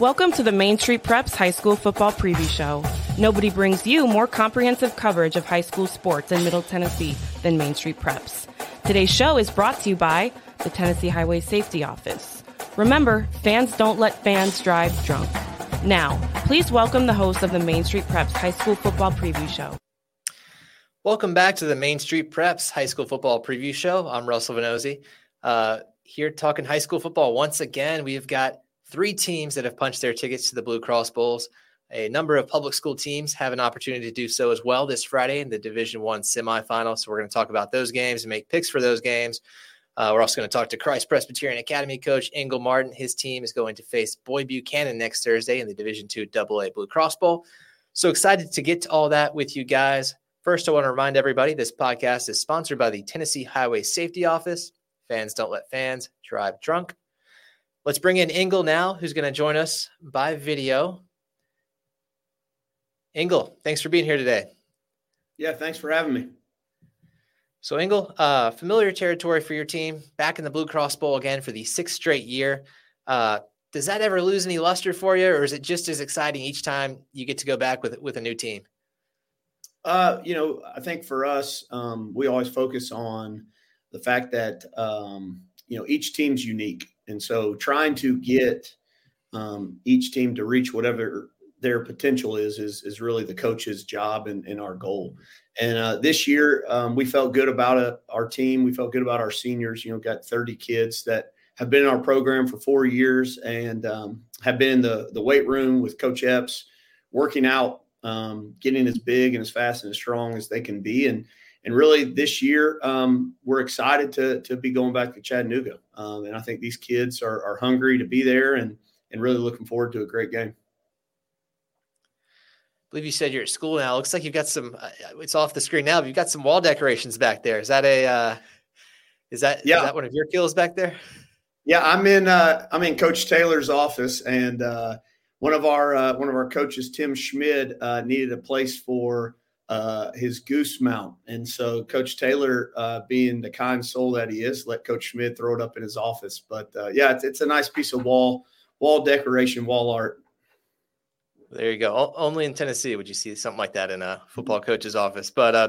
Welcome to the Main Street Preps High School Football Preview Show. Nobody brings you more comprehensive coverage of high school sports in Middle Tennessee than Main Street Preps. Today's show is brought to you by the Tennessee Highway Safety Office. Remember, fans don't let fans drive drunk. Now, please welcome the host of the Main Street Preps High School Football Preview Show. Welcome back to the Main Street Preps High School Football Preview Show. I'm Russell Vannozzi. Uh, here talking high school football once again. We've got three teams that have punched their tickets to the Blue Cross Bowls. A number of public school teams have an opportunity to do so as well this Friday in the Division One semifinal. So we're going to talk about those games and make picks for those games. Uh, we're also going to talk to Christ Presbyterian Academy coach Ingle Martin. His team is going to face Boyd Buchanan next Thursday in the Division Two AA Blue Cross Bowl. So excited to get to all that with you guys. First, I want to remind everybody this podcast is sponsored by the Tennessee Highway Safety Office. Fans don't let fans drive drunk. Let's bring in Ingle now, who's going to join us by video. Ingle, thanks for being here today. Yeah, thanks for having me. So, Ingle, uh, familiar territory for your team, back in the Blue Cross Bowl again for the sixth straight year. Uh, does that ever lose any luster for you, or is it just as exciting each time you get to go back with with a new team? Uh, you know, I think for us, um, we always focus on the fact that um, you know each team's unique, and so trying to get um, each team to reach whatever their potential is is is really the coach's job and, and our goal. And uh, this year, um, we felt good about it, our team. We felt good about our seniors. You know, got 30 kids that have been in our program for four years and um, have been in the the weight room with Coach Epps, working out, um, getting as big and as fast and as strong as they can be. And and really this year um, we're excited to to be going back to Chattanooga, um, and I think these kids are, are hungry to be there and and really looking forward to a great game. I believe you said you're at school now. Looks like you've got some. Uh, it's off the screen now. But You've got some wall decorations back there. Is that a? Uh, is that yeah? Is that one of your kills back there? Yeah, I'm in. Uh, I'm in Coach Taylor's office, and uh, one of our uh, one of our coaches, Tim Schmid, uh, needed a place for uh, his goose mount. And so Coach Taylor, uh, being the kind soul that he is, let Coach Schmidt throw it up in his office. But uh, yeah, it's, it's, a nice piece of wall wall decoration, wall art. There you go. O- only in Tennessee would you see something like that in a football coach's office. But uh,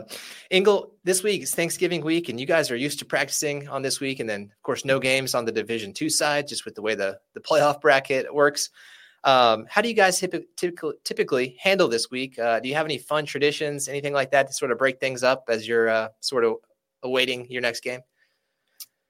Ingle, this week is Thanksgiving week, and you guys are used to practicing on this week, and then of course no games on the Division two side, just with the way the the playoff bracket works. Um, how do you guys typically, typically handle this week? Uh, do you have any fun traditions, anything like that to sort of break things up as you're uh, sort of awaiting your next game?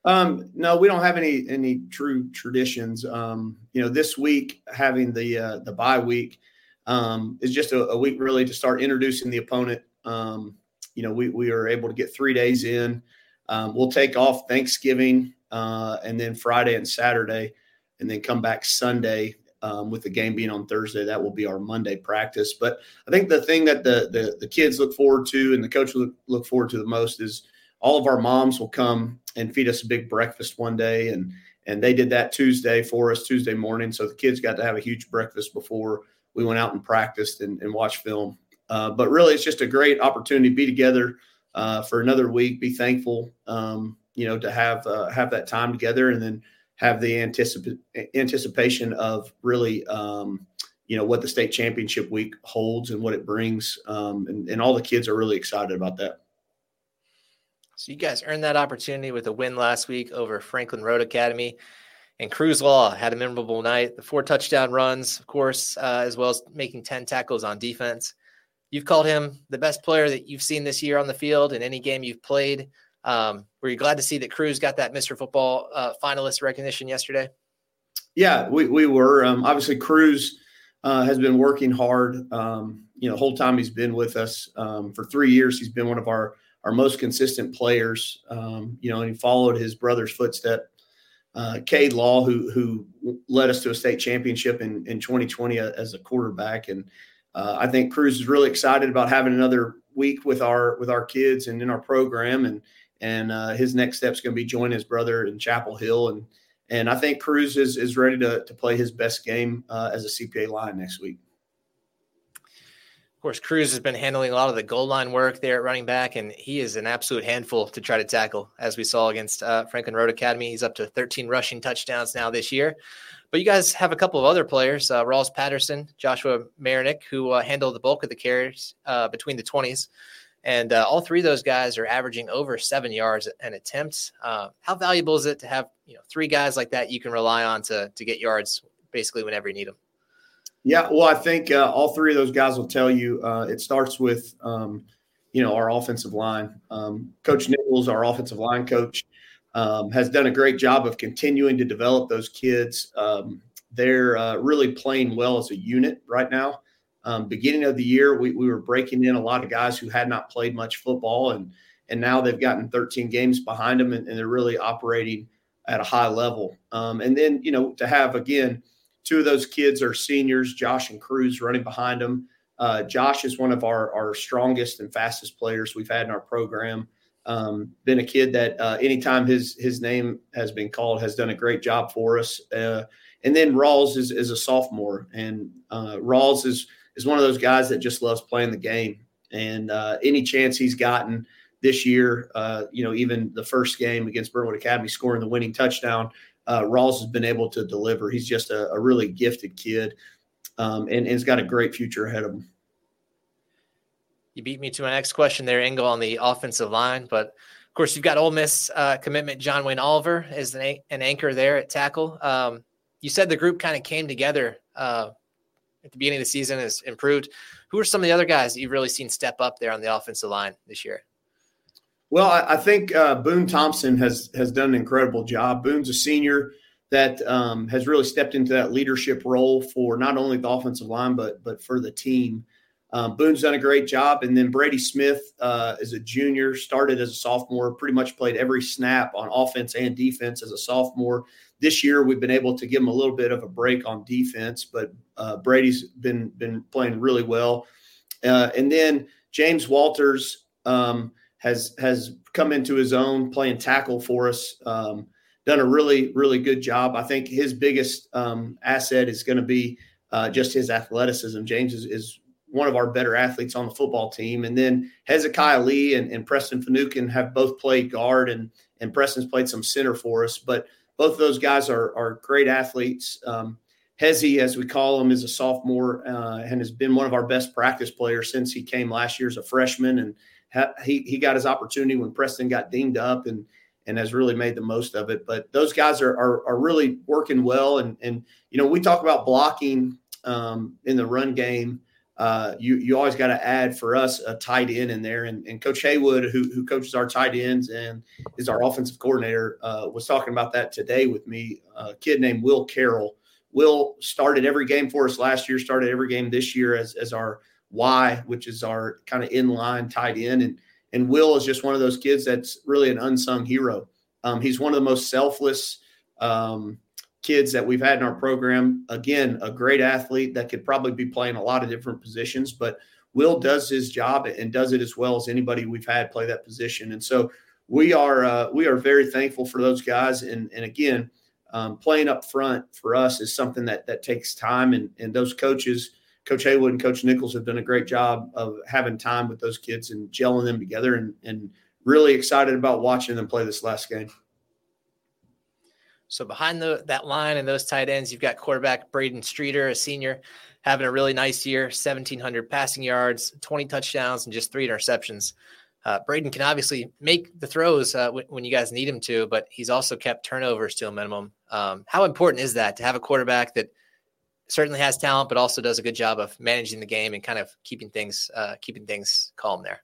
Um, no, we don't have any any true traditions. Um, you know, this week having the uh, the bye week um, is just a, a, week really to start introducing the opponent. Um, you know, we we are able to get three days in. Um, we'll take off Thanksgiving uh, and then Friday and Saturday, and then come back Sunday um, with the game being on Thursday. That will be our Monday practice. But I think the thing that the the, the kids look forward to and the coach look, look forward to the most is all of our moms will come and feed us a big breakfast one day and and they did that Tuesday for us Tuesday morning. So the kids got to have a huge breakfast before we went out and practiced and, and watched film. Uh, but really, it's just a great opportunity to be together uh, for another week. Be thankful, um, you know, to have uh, have that time together, and then have the anticip- anticipation of really, um, you know, what the state championship week holds and what it brings. Um, and, and all the kids are really excited about that. So you guys earned that opportunity with a win last week over Franklin Road Academy. And Cruz Law had a memorable night. The four touchdown runs, of course, uh, as well as making 10 tackles on defense. You've called him the best player that you've seen this year on the field in any game you've played. Um, were you glad to see that Cruz got that Mr. Football uh, finalist recognition yesterday? Yeah, we, we were. Um, obviously, Cruz uh, has been working hard. Um, you know, the whole time he's been with us um, for three years, he's been one of our our most consistent players. Um, you know, and he followed his brother's footstep. Uh, Cade Law, who who led us to a state championship in in 2020 as a quarterback, and uh, I think Cruz is really excited about having another week with our with our kids and in our program, and and uh, his next step is going to be join his brother in Chapel Hill, and and I think Cruz is is ready to to play his best game uh, as a CPA line next week. Of course, Cruz has been handling a lot of the goal line work there at running back, and he is an absolute handful to try to tackle, as we saw against uh, Franklin Road Academy. He's up to 13 rushing touchdowns now this year. But you guys have a couple of other players, uh, Rawls Patterson, Joshua Marinick, who uh, handle the bulk of the carries uh, between the 20s. And uh, all three of those guys are averaging over seven yards an attempt. Uh, how valuable is it to have you know three guys like that you can rely on to to get yards basically whenever you need them? Yeah, well, I think uh, all three of those guys will tell you uh, it starts with, um, you know, our offensive line. Um, coach Nichols, our offensive line coach, um, has done a great job of continuing to develop those kids. Um, they're uh, really playing well as a unit right now. Um, beginning of the year, we, we were breaking in a lot of guys who had not played much football, and and now they've gotten 13 games behind them, and, and they're really operating at a high level. Um, and then, you know, to have again Two of those kids are seniors, Josh and Cruz, running behind them. Uh, Josh is one of our, our strongest and fastest players we've had in our program. Um, been a kid that uh, anytime his his name has been called has done a great job for us. Uh, and then Rawls is, is a sophomore, and uh, Rawls is is one of those guys that just loves playing the game. And uh, any chance he's gotten this year, uh, you know, even the first game against Burnwood Academy, scoring the winning touchdown, uh, Rawls has been able to deliver. He's just a, a really gifted kid, um, and, and has got a great future ahead of him. You beat me to my next question there, Ingle, on the offensive line. But of course, you've got Ole Miss uh, commitment John Wayne Oliver as an, an anchor there at tackle. Um, you said the group kind of came together uh, at the beginning of the season, has improved. Who are some of the other guys that you've really seen step up there on the offensive line this year? Well, I, I think uh, Boone Thompson has has done an incredible job. Boone's a senior that um, has really stepped into that leadership role for not only the offensive line but but for the team. Um, Boone's done a great job, and then Brady Smith uh, is a junior, started as a sophomore, pretty much played every snap on offense and defense as a sophomore. This year, we've been able to give him a little bit of a break on defense, but uh, Brady's been been playing really well. Uh, and then James Walters. Um, has has come into his own playing tackle for us. Um, done a really really good job. I think his biggest um, asset is going to be uh, just his athleticism. James is, is, one of our better athletes on the football team, and then Hezekiah Lee and, and Preston Finucane have both played guard, and and Preston's played some center for us. But both of those guys are are great athletes. Um, Hezzy, as we call him, is a sophomore uh, and has been one of our best practice players since he came last year as a freshman and he he got his opportunity when Preston got dinged up and and has really made the most of it. But those guys are are, are really working well. And and you know we talk about blocking um, in the run game. Uh, you you always got to add for us a tight end in there. And, and Coach Haywood, who who coaches our tight ends and is our offensive coordinator, uh, was talking about that today with me. A kid named Will Carroll. Will started every game for us last year. Started every game this year as as our Y, which is our kind of inline tight end. And, and Will is just one of those kids that's really an unsung hero. Um, he's one of the most selfless um, kids that we've had in our program. Again, a great athlete that could probably be playing a lot of different positions, but Will does his job and does it as well as anybody we've had play that position. And so we are uh, we are very thankful for those guys. And and again, um, playing up front for us is something that that takes time. And and those coaches Coach Haywood and Coach Nichols have done a great job of having time with those kids and gelling them together and, and really excited about watching them play this last game. So behind the, that line and those tight ends, you've got quarterback Braden Streeter, a senior, having a really nice year, 1,700 passing yards, 20 touchdowns, and just three interceptions. Uh, Braden can obviously make the throws uh, w- when you guys need him to, but he's also kept turnovers to a minimum. Um, how important is that to have a quarterback that certainly has talent, but also does a good job of managing the game and kind of keeping things uh, keeping things calm there.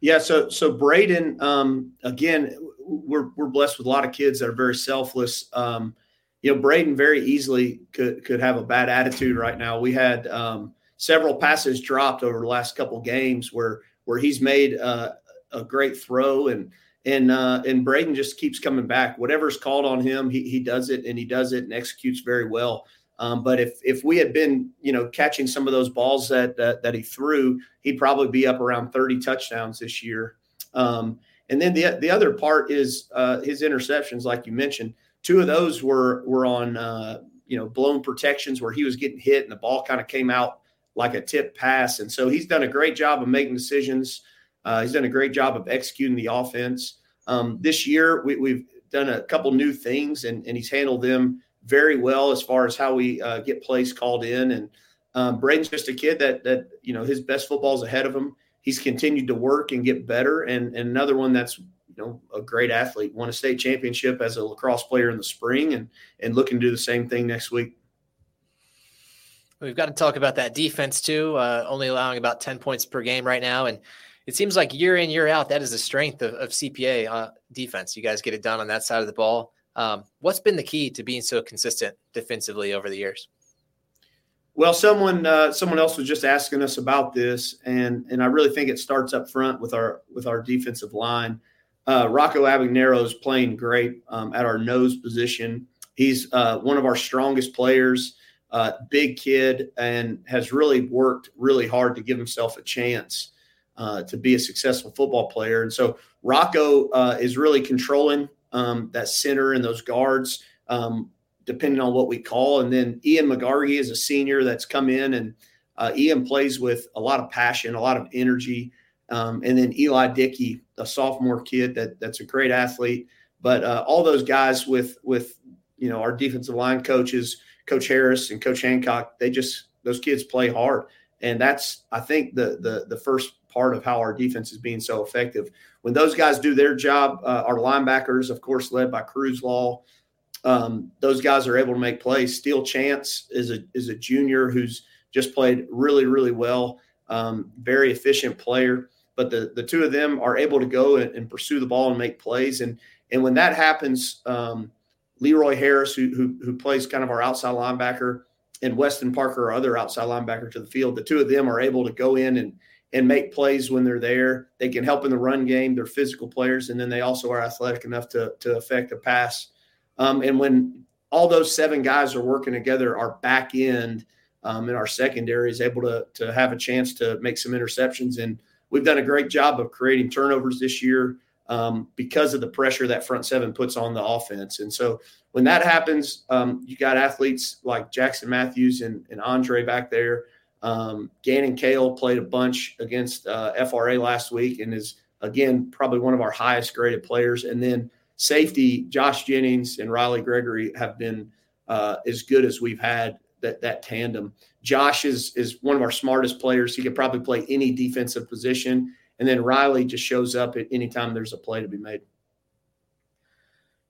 Yeah, so so Braden, um, again, we're we're blessed with a lot of kids that are very selfless. Um, you know, Braden very easily could could have a bad attitude right now. We had um, several passes dropped over the last couple games where where he's made uh, a great throw and and uh, and Braden just keeps coming back. Whatever's called on him, he he does it and he does it and executes very well. Um, but if if we had been, you know, catching some of those balls that that, that he threw, he'd probably be up around 30 touchdowns this year. Um, and then the the other part is uh, his interceptions, like you mentioned. Two of those were were on uh, you know blown protections where he was getting hit and the ball kind of came out like a tip pass. And so he's done a great job of making decisions. Uh, he's done a great job of executing the offense. Um, this year, we, have done a couple new things, and, and, he's handled them very well as far as how we uh, get plays called in. And um, Braden's just a kid that that you know his best football is ahead of him. He's continued to work and get better. And, and another one that's you know a great athlete, won a state championship as a lacrosse player in the spring, and and looking to do the same thing next week. We've got to talk about that defense too. Uh, only allowing about ten points per game right now, and it seems like year in year out that is the strength of, of CPA uh, defense. You guys get it done on that side of the ball. Um, what's been the key to being so consistent defensively over the years? Well, someone uh, someone else was just asking us about this, and and I really think it starts up front with our with our defensive line. Uh, Rocco Abagnero is playing great um, at our nose position. He's uh, one of our strongest players, uh, big kid, and has really worked really hard to give himself a chance uh, to be a successful football player. And so Rocco uh, is really controlling um, that center and those guards. Um, depending on what we call. And then Ian McGargy is a senior that's come in, and uh, Ian plays with a lot of passion, a lot of energy. Um, and then Eli Dickey, a sophomore kid that that's a great athlete. But uh, all those guys with with you know our defensive line coaches, Coach Harris and Coach Hancock, they just those kids play hard, and that's I think the the the first part of how our defense is being so effective. When those guys do their job, uh, our linebackers, of course, led by Cruz Law, um, those guys are able to make plays. Steele Chance is a is a junior who's just played really really well, um, very efficient player. But the the two of them are able to go and, and pursue the ball and make plays. And and when that happens, um, Leroy Harris, who, who who plays kind of our outside linebacker, and Weston Parker, our other outside linebacker to the field, the two of them are able to go in and and make plays when they're there. They can help in the run game. They're physical players, and then they also are athletic enough to to affect a pass um, and when all those seven guys are working together, our back end um, and our secondary is able to, to have a chance to make some interceptions. And we've done a great job of creating turnovers this year um, because of the pressure that front seven puts on the offense. And so when that happens, um, you got athletes like Jackson Matthews and, and Andre back there. Um, Gannon Kale played a bunch against uh, FRA last week and is, again, probably one of our highest graded players. And then safety, Josh Jennings and Riley Gregory have been uh, as good as we've had that that tandem. Josh is is one of our smartest players. He could probably play any defensive position, and then Riley just shows up at any time there's a play to be made.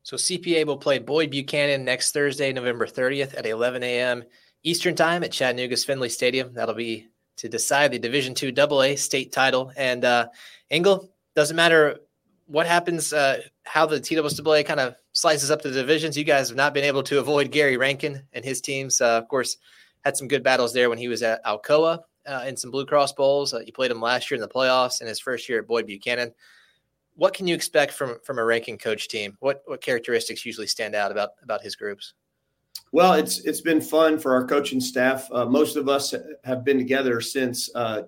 So CPA will play Boyd Buchanan next Thursday, November 30th at 11 a.m. Eastern Time at Chattanooga's Finley Stadium. That'll be to decide the Division Two AA state title. And uh, Ingle doesn't matter what happens, uh, how the TWA kind of slices up the divisions. You guys have not been able to avoid Gary Rankin and his teams. Uh, of course, had some good battles there when he was at Alcoa uh, in some Blue Cross Bowls. Uh, you played him last year in the playoffs and his first year at Boyd Buchanan. What can you expect from from a Rankin coach team? What what characteristics usually stand out about about his groups? Well, it's it's been fun for our coaching staff. Uh, most of us have been together since uh,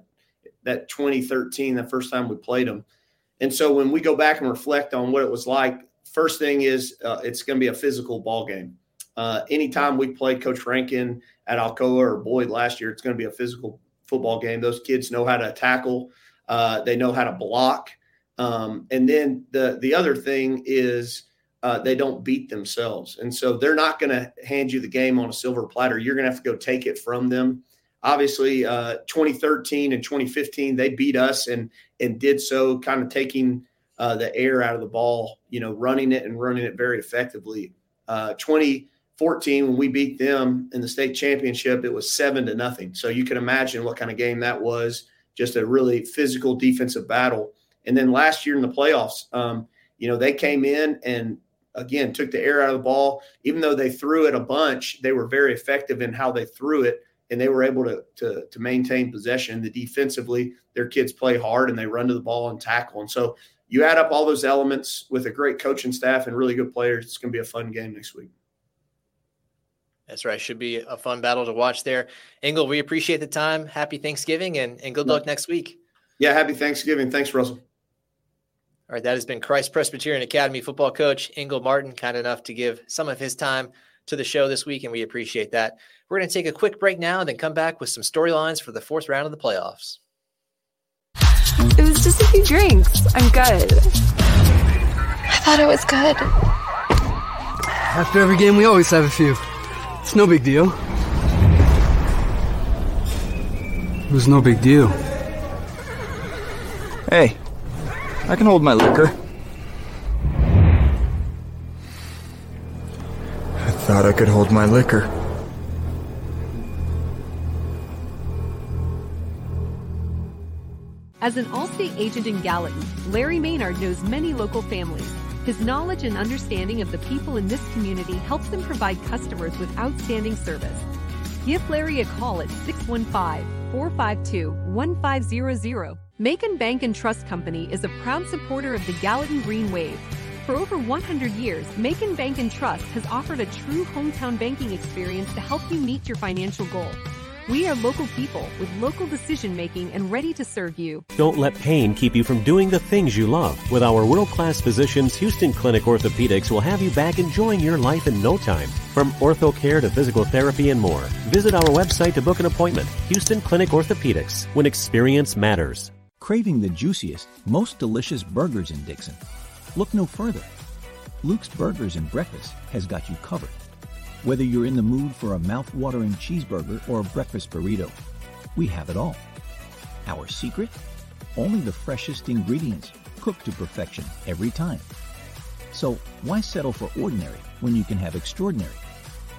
that 2013, the first time we played them. And so when we go back and reflect on what it was like, first thing is uh, it's going to be a physical ball game. Uh, anytime we played Coach Rankin at Alcoa or Boyd last year, it's going to be a physical football game. Those kids know how to tackle, uh, they know how to block. Um, and then the the other thing is uh, they don't beat themselves, and so they're not going to hand you the game on a silver platter. You're going to have to go take it from them. Obviously uh, 2013 and 2015 they beat us and and did so kind of taking uh, the air out of the ball you know running it and running it very effectively. Uh, 2014 when we beat them in the state championship it was seven to nothing. So you can imagine what kind of game that was. Just a really physical defensive battle. And then last year in the playoffs um, you know they came in and again took the air out of the ball even though they threw it a bunch they were very effective in how they threw it and they were able to, to, to maintain possession. The defensively, their kids play hard and they run to the ball and tackle. And so you add up all those elements with a great coaching staff and really good players. It's going to be a fun game next week. That's right. Should be a fun battle to watch there. Ingle, we appreciate the time. Happy Thanksgiving and, and good luck next week. Yeah, happy Thanksgiving. Thanks, Russell. All right, that has been Christ Presbyterian Academy football coach Ingle Martin, kind enough to give some of his time to the show this week, and we appreciate that. We're going to take a quick break now and then come back with some storylines for the fourth round of the playoffs. It was just a few drinks. I'm good. I thought it was good. After every game, we always have a few. It's no big deal. It was no big deal. Hey, I can hold my liquor. I thought I could hold my liquor. As an Allstate agent in Gallatin, Larry Maynard knows many local families. His knowledge and understanding of the people in this community helps them provide customers with outstanding service. Give Larry a call at 615 452 1500. Macon Bank and Trust Company is a proud supporter of the Gallatin Green Wave. For over 100 years, Macon Bank and Trust has offered a true hometown banking experience to help you meet your financial goal. We are local people with local decision making and ready to serve you. Don't let pain keep you from doing the things you love. With our world class physicians, Houston Clinic Orthopedics will have you back enjoying your life in no time. From ortho care to physical therapy and more. Visit our website to book an appointment. Houston Clinic Orthopedics, when experience matters. Craving the juiciest, most delicious burgers in Dixon? Look no further. Luke's Burgers and Breakfast has got you covered. Whether you're in the mood for a mouth-watering cheeseburger or a breakfast burrito, we have it all. Our secret? Only the freshest ingredients, cooked to perfection every time. So why settle for ordinary when you can have extraordinary?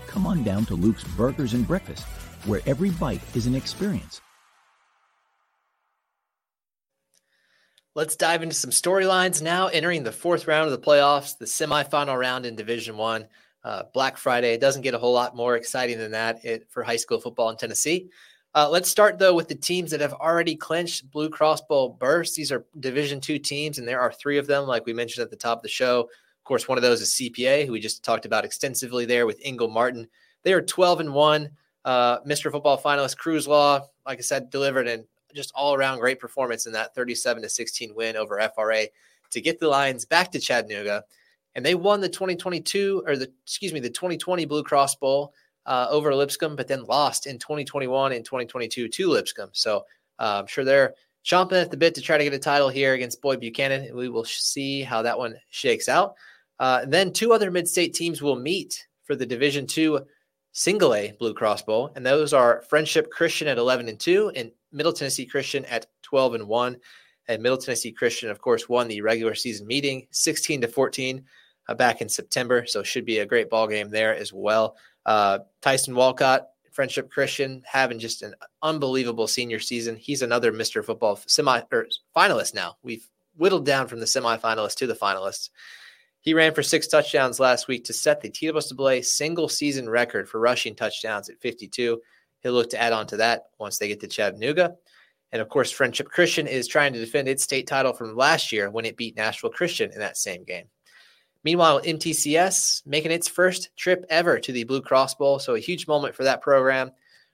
Come on down to Luke's Burgers and Breakfast, where every bite is an experience. Let's dive into some storylines now. Entering the fourth round of the playoffs, the semifinal round in Division One uh, Black Friday. It doesn't get a whole lot more exciting than that it, for high school football in Tennessee. Uh, let's start though with the teams that have already clinched Blue Cross Bowl berths. These are Division two teams, and there are three of them, like we mentioned at the top of the show. Of course, one of those is CPA, who we just talked about extensively there with Ingle Martin. They are 12 and one. Uh, Mr. Football finalist Cruz Law, like I said, delivered an just all around great performance in that 37 to 16 win over FRA to get the Lions back to Chattanooga and they won the 2022 or the excuse me the 2020 Blue Cross Bowl uh, over Lipscomb, but then lost in 2021 and 2022 to Lipscomb. So uh, I'm sure they're chomping at the bit to try to get a title here against Boyd Buchanan, we will see how that one shakes out. Uh, then two other mid-state teams will meet for the Division Two Single A Blue Cross Bowl, and those are Friendship Christian at 11 and two, and Middle Tennessee Christian at 12 and one. And Middle Tennessee Christian, of course, won the regular season meeting 16 to 14 uh, back in September. So should be a great ball game there as well. Uh, Tyson Walcott, Friendship Christian, having just an unbelievable senior season. He's another Mr. Football semi or finalist now. We've whittled down from the semifinalists to the finalists. He ran for six touchdowns last week to set the TSSAA single season record for rushing touchdowns at 52. He'll look to add on to that once they get to Chattanooga. And of course, Friendship Christian is trying to defend its state title from last year when it beat Nashville Christian in that same game. Meanwhile, MTCS making its first trip ever to the Blue Cross Bowl. So a huge moment for that program.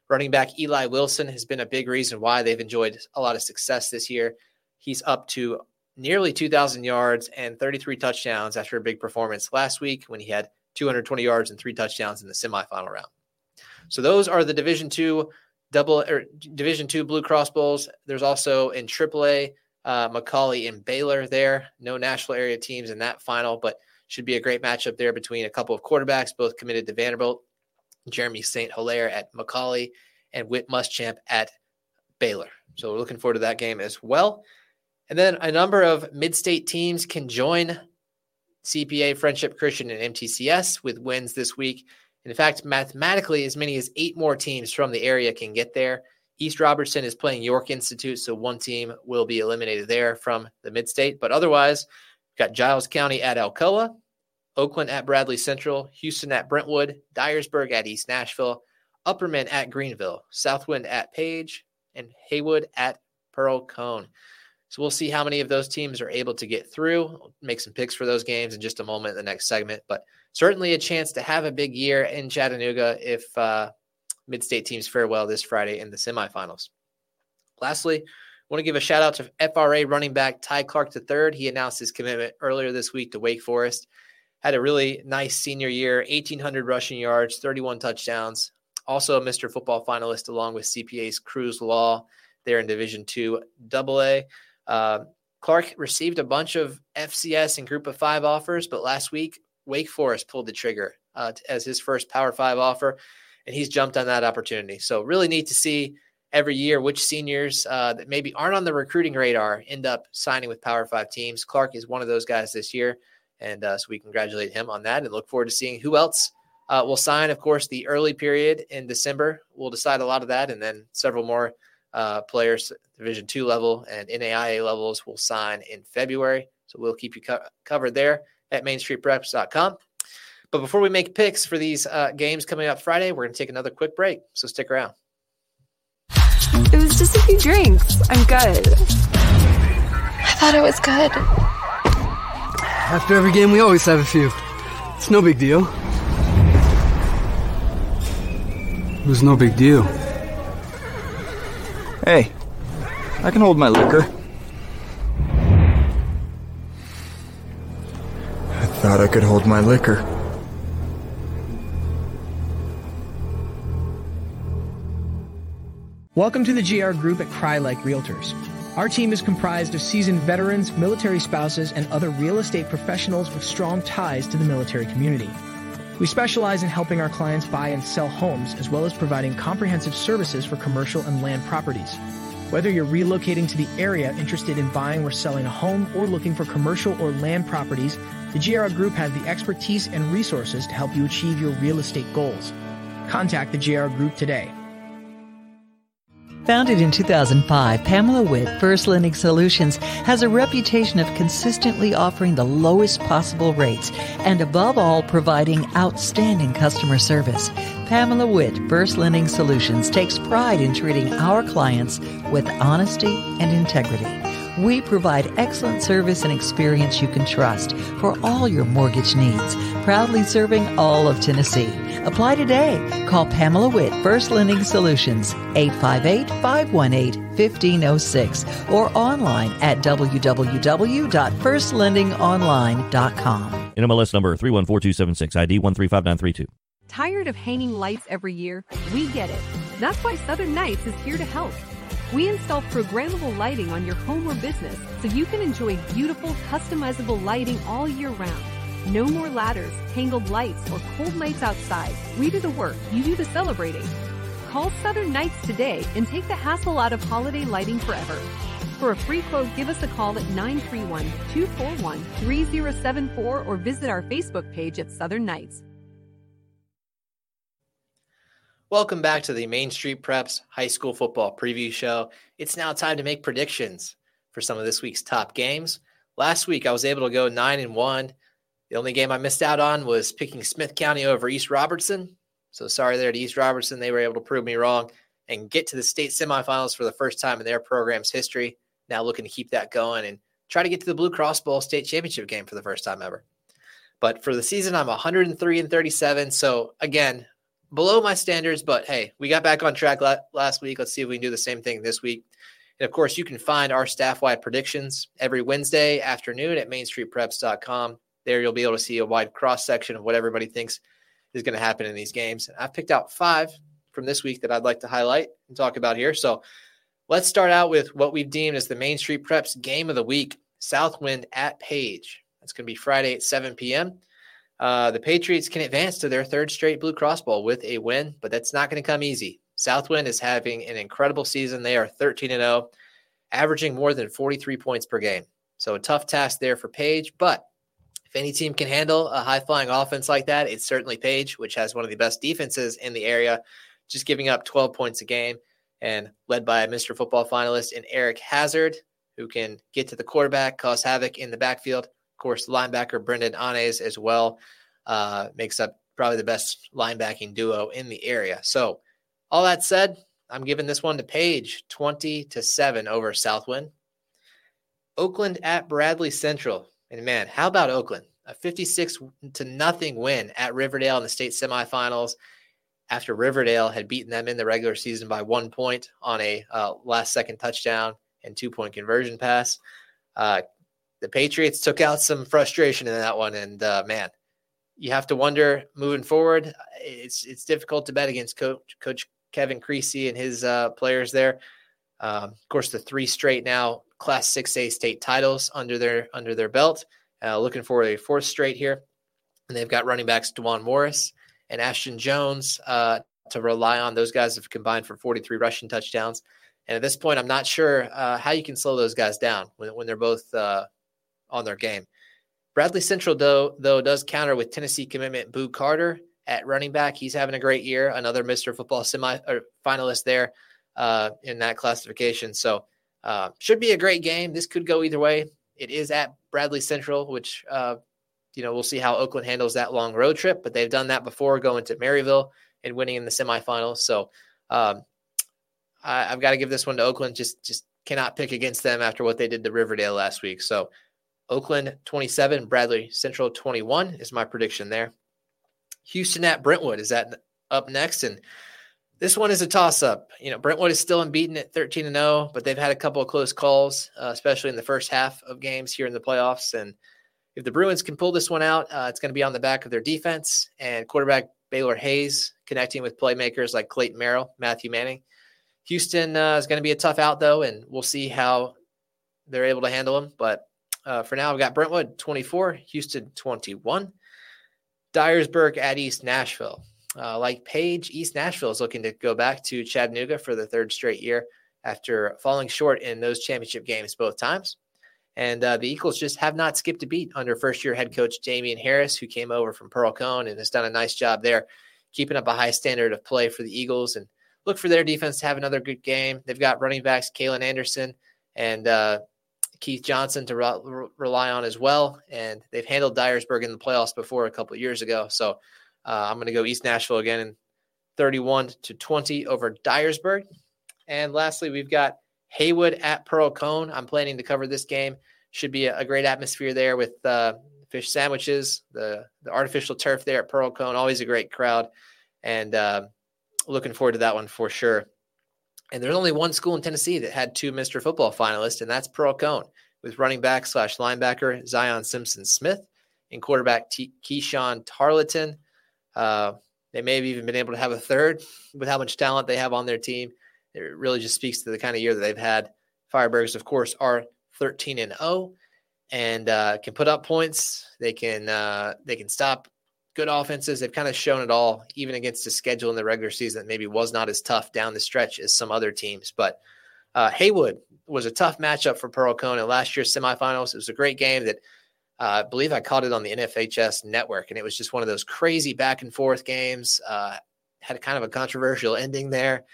Running back Eli Wilson has been a big reason why they've enjoyed a lot of success this year. He's up to nearly 2,000 yards and 33 touchdowns after a big performance last week when he had 220 yards and three touchdowns in the semifinal round. So those are the Division Two double or Division Two Blue Cross Bowls. There's also in AAA uh, McCallie and Baylor there. No national area teams in that final, but should be a great matchup there between a couple of quarterbacks, both committed to Vanderbilt. Jeremy St. Hilaire at McCallie and Whit Muschamp at Baylor. So we're looking forward to that game as well. And then a number of mid-state teams can join CPA, Friendship Christian, and MTCS with wins this week. In fact, mathematically, as many as eight more teams from the area can get there. East Robertson is playing York Institute, so one team will be eliminated there from the mid-state. But otherwise, Got Giles County at Alcoa, Oakland at Bradley Central, Houston at Brentwood, Dyersburg at East Nashville, Upperman at Greeneville, Southwind at Page, and Haywood at Pearl-Cohn. So we'll see how many of those teams are able to get through. We'll make some picks for those games in just a moment in the next segment, but certainly a chance to have a big year in Chattanooga if uh, mid-state teams fare well this Friday in the semifinals. Lastly, want to give a shout out to FRA running back Ty Clark III. He announced his commitment earlier this week to Wake Forest. had a really nice senior year 1,800 rushing yards, 31 touchdowns. Also, a Mr. Football finalist along with CPA's Cruz Law there in Division Two AA. Uh, Clark received a bunch of FCS and Group of Five offers, but last week Wake Forest pulled the trigger uh, as his first Power Five offer, and he's jumped on that opportunity. So really neat to see every year which seniors uh, that maybe aren't on the recruiting radar end up signing with Power Five teams. Clark is one of those guys this year, and uh, so we congratulate him on that and look forward to seeing who else uh, will sign. Of course, the early period in December will decide a lot of that, and then several more uh, players, Division two level and NAIA levels, will sign in February. So we'll keep you co- covered there at MainStreetPreps.com. But before we make picks for these uh, games coming up Friday, we're going to take another quick break. So stick around. It was just a few drinks. I'm good. I thought it was good. After every game, we always have a few. It's no big deal. It was no big deal. Hey, I can hold my liquor. Thought I could hold my liquor. Welcome to the GR Group at Crye-Leike Realtors. Our team is comprised of seasoned veterans, military spouses, and other real estate professionals with strong ties to the military community. We specialize in helping our clients buy and sell homes, as well as providing comprehensive services for commercial and land properties. Whether you're relocating to the area interested in buying or selling a home or looking for commercial or land properties, the GR Group has the expertise and resources to help you achieve your real estate goals. Contact the GR Group today. Founded in 2005, Pamela Witt, First Lending Solutions, has a reputation of consistently offering the lowest possible rates and, above all, providing outstanding customer service. Pamela Witt, First Lending Solutions, takes pride in treating our clients with honesty and integrity. We provide excellent service and experience you can trust for all your mortgage needs, proudly serving all of Tennessee. Apply today. Call Pamela Witt, First Lending Solutions, 858 518 1506, or online at www.firstlendingonline.com. NMLS number 314276, ID 135932. Tired of hanging lights every year? We get it. That's why Southern Nights is here to help. We install programmable lighting on your home or business so you can enjoy beautiful, customizable lighting all year round. No more ladders, tangled lights, or cold nights outside. We do the work, you do the celebrating. Call Southern Nights today and take the hassle out of holiday lighting forever. For a free quote, give us a call at 931 241 3074 or visit our Facebook page at Southern Nights. Welcome back to the Main Street Preps High School Football Preview Show. It's now time to make predictions for some of this week's top games. Last week, I was able to go nine and one. The only game I missed out on was picking Smith County over East Robertson. So sorry there to East Robertson. They were able to prove me wrong and get to the state semifinals for the first time in their program's history. Now looking to keep that going and try to get to the Blue Cross Bowl state championship game for the first time ever. But for the season, I'm 103 and 37. So again, below my standards, but hey, we got back on track last week. Let's see if we can do the same thing this week. And of course, you can find our staff wide predictions every Wednesday afternoon at mainstreetpreps.com. There you'll be able to see a wide cross section of what everybody thinks is going to happen in these games. I've picked out five from this week that I'd like to highlight and talk about here. So let's start out with what we've deemed as the Main Street Preps game of the week Southwind at Page. That's going to be Friday at 7 p.m. Uh, the Patriots can advance to their third straight Blue Cross Bowl with a win, but that's not going to come easy. Southwind is having an incredible season. They are 13 and 0, averaging more than 43 points per game. So a tough task there for Page, but if any team can handle a high flying offense like that, it's certainly Page, which has one of the best defenses in the area, just giving up 12 points a game and led by a Mr. Football finalist in Eric Hazard, who can get to the quarterback, cause havoc in the backfield. Of course, linebacker Brendan Anes as well uh, makes up probably the best linebacking duo in the area. So, all that said, I'm giving this one to Page 20 to 7 over Southwind. Oakland at Bradley Central. And man, how about Oakland? A 56 to nothing win at Riverdale in the state semifinals after Riverdale had beaten them in the regular season by one point on a uh, last second touchdown and two point conversion pass. Uh, the Patriots took out some frustration in that one. And uh, man, you have to wonder moving forward. It's it's difficult to bet against Coach Coach Kevin Creasy and his uh, players there. Um, of course, the three straight now Class 6A state titles under their under their belt. Uh, looking for a fourth straight here, and they've got running backs Dewan Morris and Ashton Jones uh, to rely on. Those guys have combined for 43 rushing touchdowns. And at this point, I'm not sure uh, how you can slow those guys down when, when they're both uh, on their game. Bradley Central, though, though does counter with Tennessee commitment Boo Carter at running back. He's having a great year. Another Mr. Football semi or finalist there uh, in that classification. So uh, should be a great game. This could go either way. It is at Bradley Central, which uh, you know we'll see how Oakland handles that long road trip. But they've done that before, going to Maryville and winning in the semifinals. So um, I, have got to give this one to Oakland. Just just cannot pick against them after what they did to Riverdale last week. So Oakland 27, Bradley Central 21 is my prediction there. Houston at Brentwood is that up next, and this one is a toss up. You know, Brentwood is still unbeaten at 13 and 0, but they've had a couple of close calls, uh, especially in the first half of games here in the playoffs. And if the Bruins can pull this one out, uh, it's going to be on the back of their defense and quarterback Baylor Hayes connecting with playmakers like Clayton Merrill, Matthew Manning. Houston uh, is going to be a tough out though, and we'll see how they're able to handle them. But uh, for now, I've got Brentwood 24, Houston 21, Dyersburg at East Nashville. Uh, like Page, East Nashville is looking to go back to Chattanooga for the third straight year after falling short in those championship games both times. And uh, the Eagles just have not skipped a beat under first year head coach Damian Harris, who came over from Pearl-Cohn and has done a nice job there, keeping up a high standard of play for the Eagles. And look for their defense to have another good game. They've got running backs Kalen Anderson and uh, Keith Johnson to re- rely on as well. And they've handled Dyersburg in the playoffs before a couple years ago. So uh, I'm going to go East Nashville again in 31 to 20 over Dyersburg. And lastly, we've got Haywood at Pearl-Cohn. I'm planning to cover this game. Should be a, a great atmosphere there with uh, fish sandwiches, the the artificial turf there at Pearl-Cohn. Always a great crowd, and uh, looking forward to that one for sure. And there's only one school in Tennessee that had two Mr. Football finalists, and that's Pearl-Cohn with running back slash linebacker Zion Simpson Smith and quarterback T- Keyshawn Tarleton. Uh, they may have even been able to have a third with how much talent they have on their team. It really just speaks to the kind of year that they've had. Firebirds, of course, are 13 and 0 and uh, can put up points. They can uh, they can stop good offenses. They've kind of shown it all, even against a schedule in the regular season that maybe was not as tough down the stretch as some other teams. But uh, Haywood was a tough matchup for Pearl-Cohn in last year's semifinals. It was a great game that uh, I believe I caught it on the NFHS network, and it was just one of those crazy back and forth games. Uh, had a kind of a controversial ending there,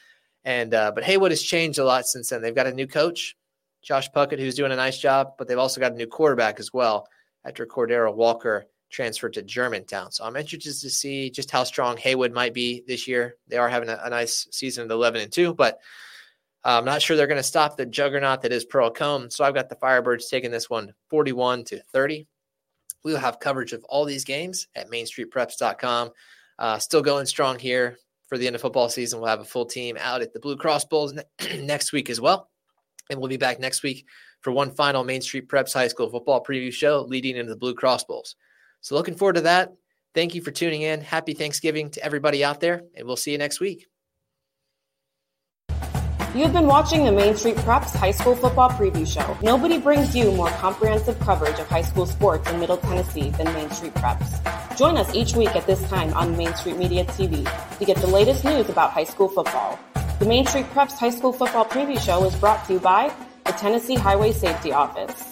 and uh, but Haywood has changed a lot since then. They've got a new coach, Josh Puckett, who's doing a nice job, but they've also got a new quarterback as well after Cordero Walker transferred to Germantown. So I'm interested to see just how strong Haywood might be this year. They are having a, a nice season at 11 and two, but I'm not sure they're going to stop the juggernaut that is Pearl-Cohn. So I've got the Firebirds taking this one 41 to 30. We will have coverage of all these games at mainstreetpreps.com. Uh, still going strong here for the end of football season. We'll have a full team out at the Blue Cross Bowls ne- next week as well. And we'll be back next week for one final Main Street Preps High School football preview show leading into the Blue Cross Bowls. So looking forward to that. Thank you for tuning in. Happy Thanksgiving to everybody out there, and we'll see you next week. You've been watching the Main Street Preps High School Football Preview Show. Nobody brings you more comprehensive coverage of high school sports in Middle Tennessee than Main Street Preps. Join us each week at this time on Main Street Media TV to get the latest news about high school football. The Main Street Preps High School Football Preview Show is brought to you by the Tennessee Highway Safety Office.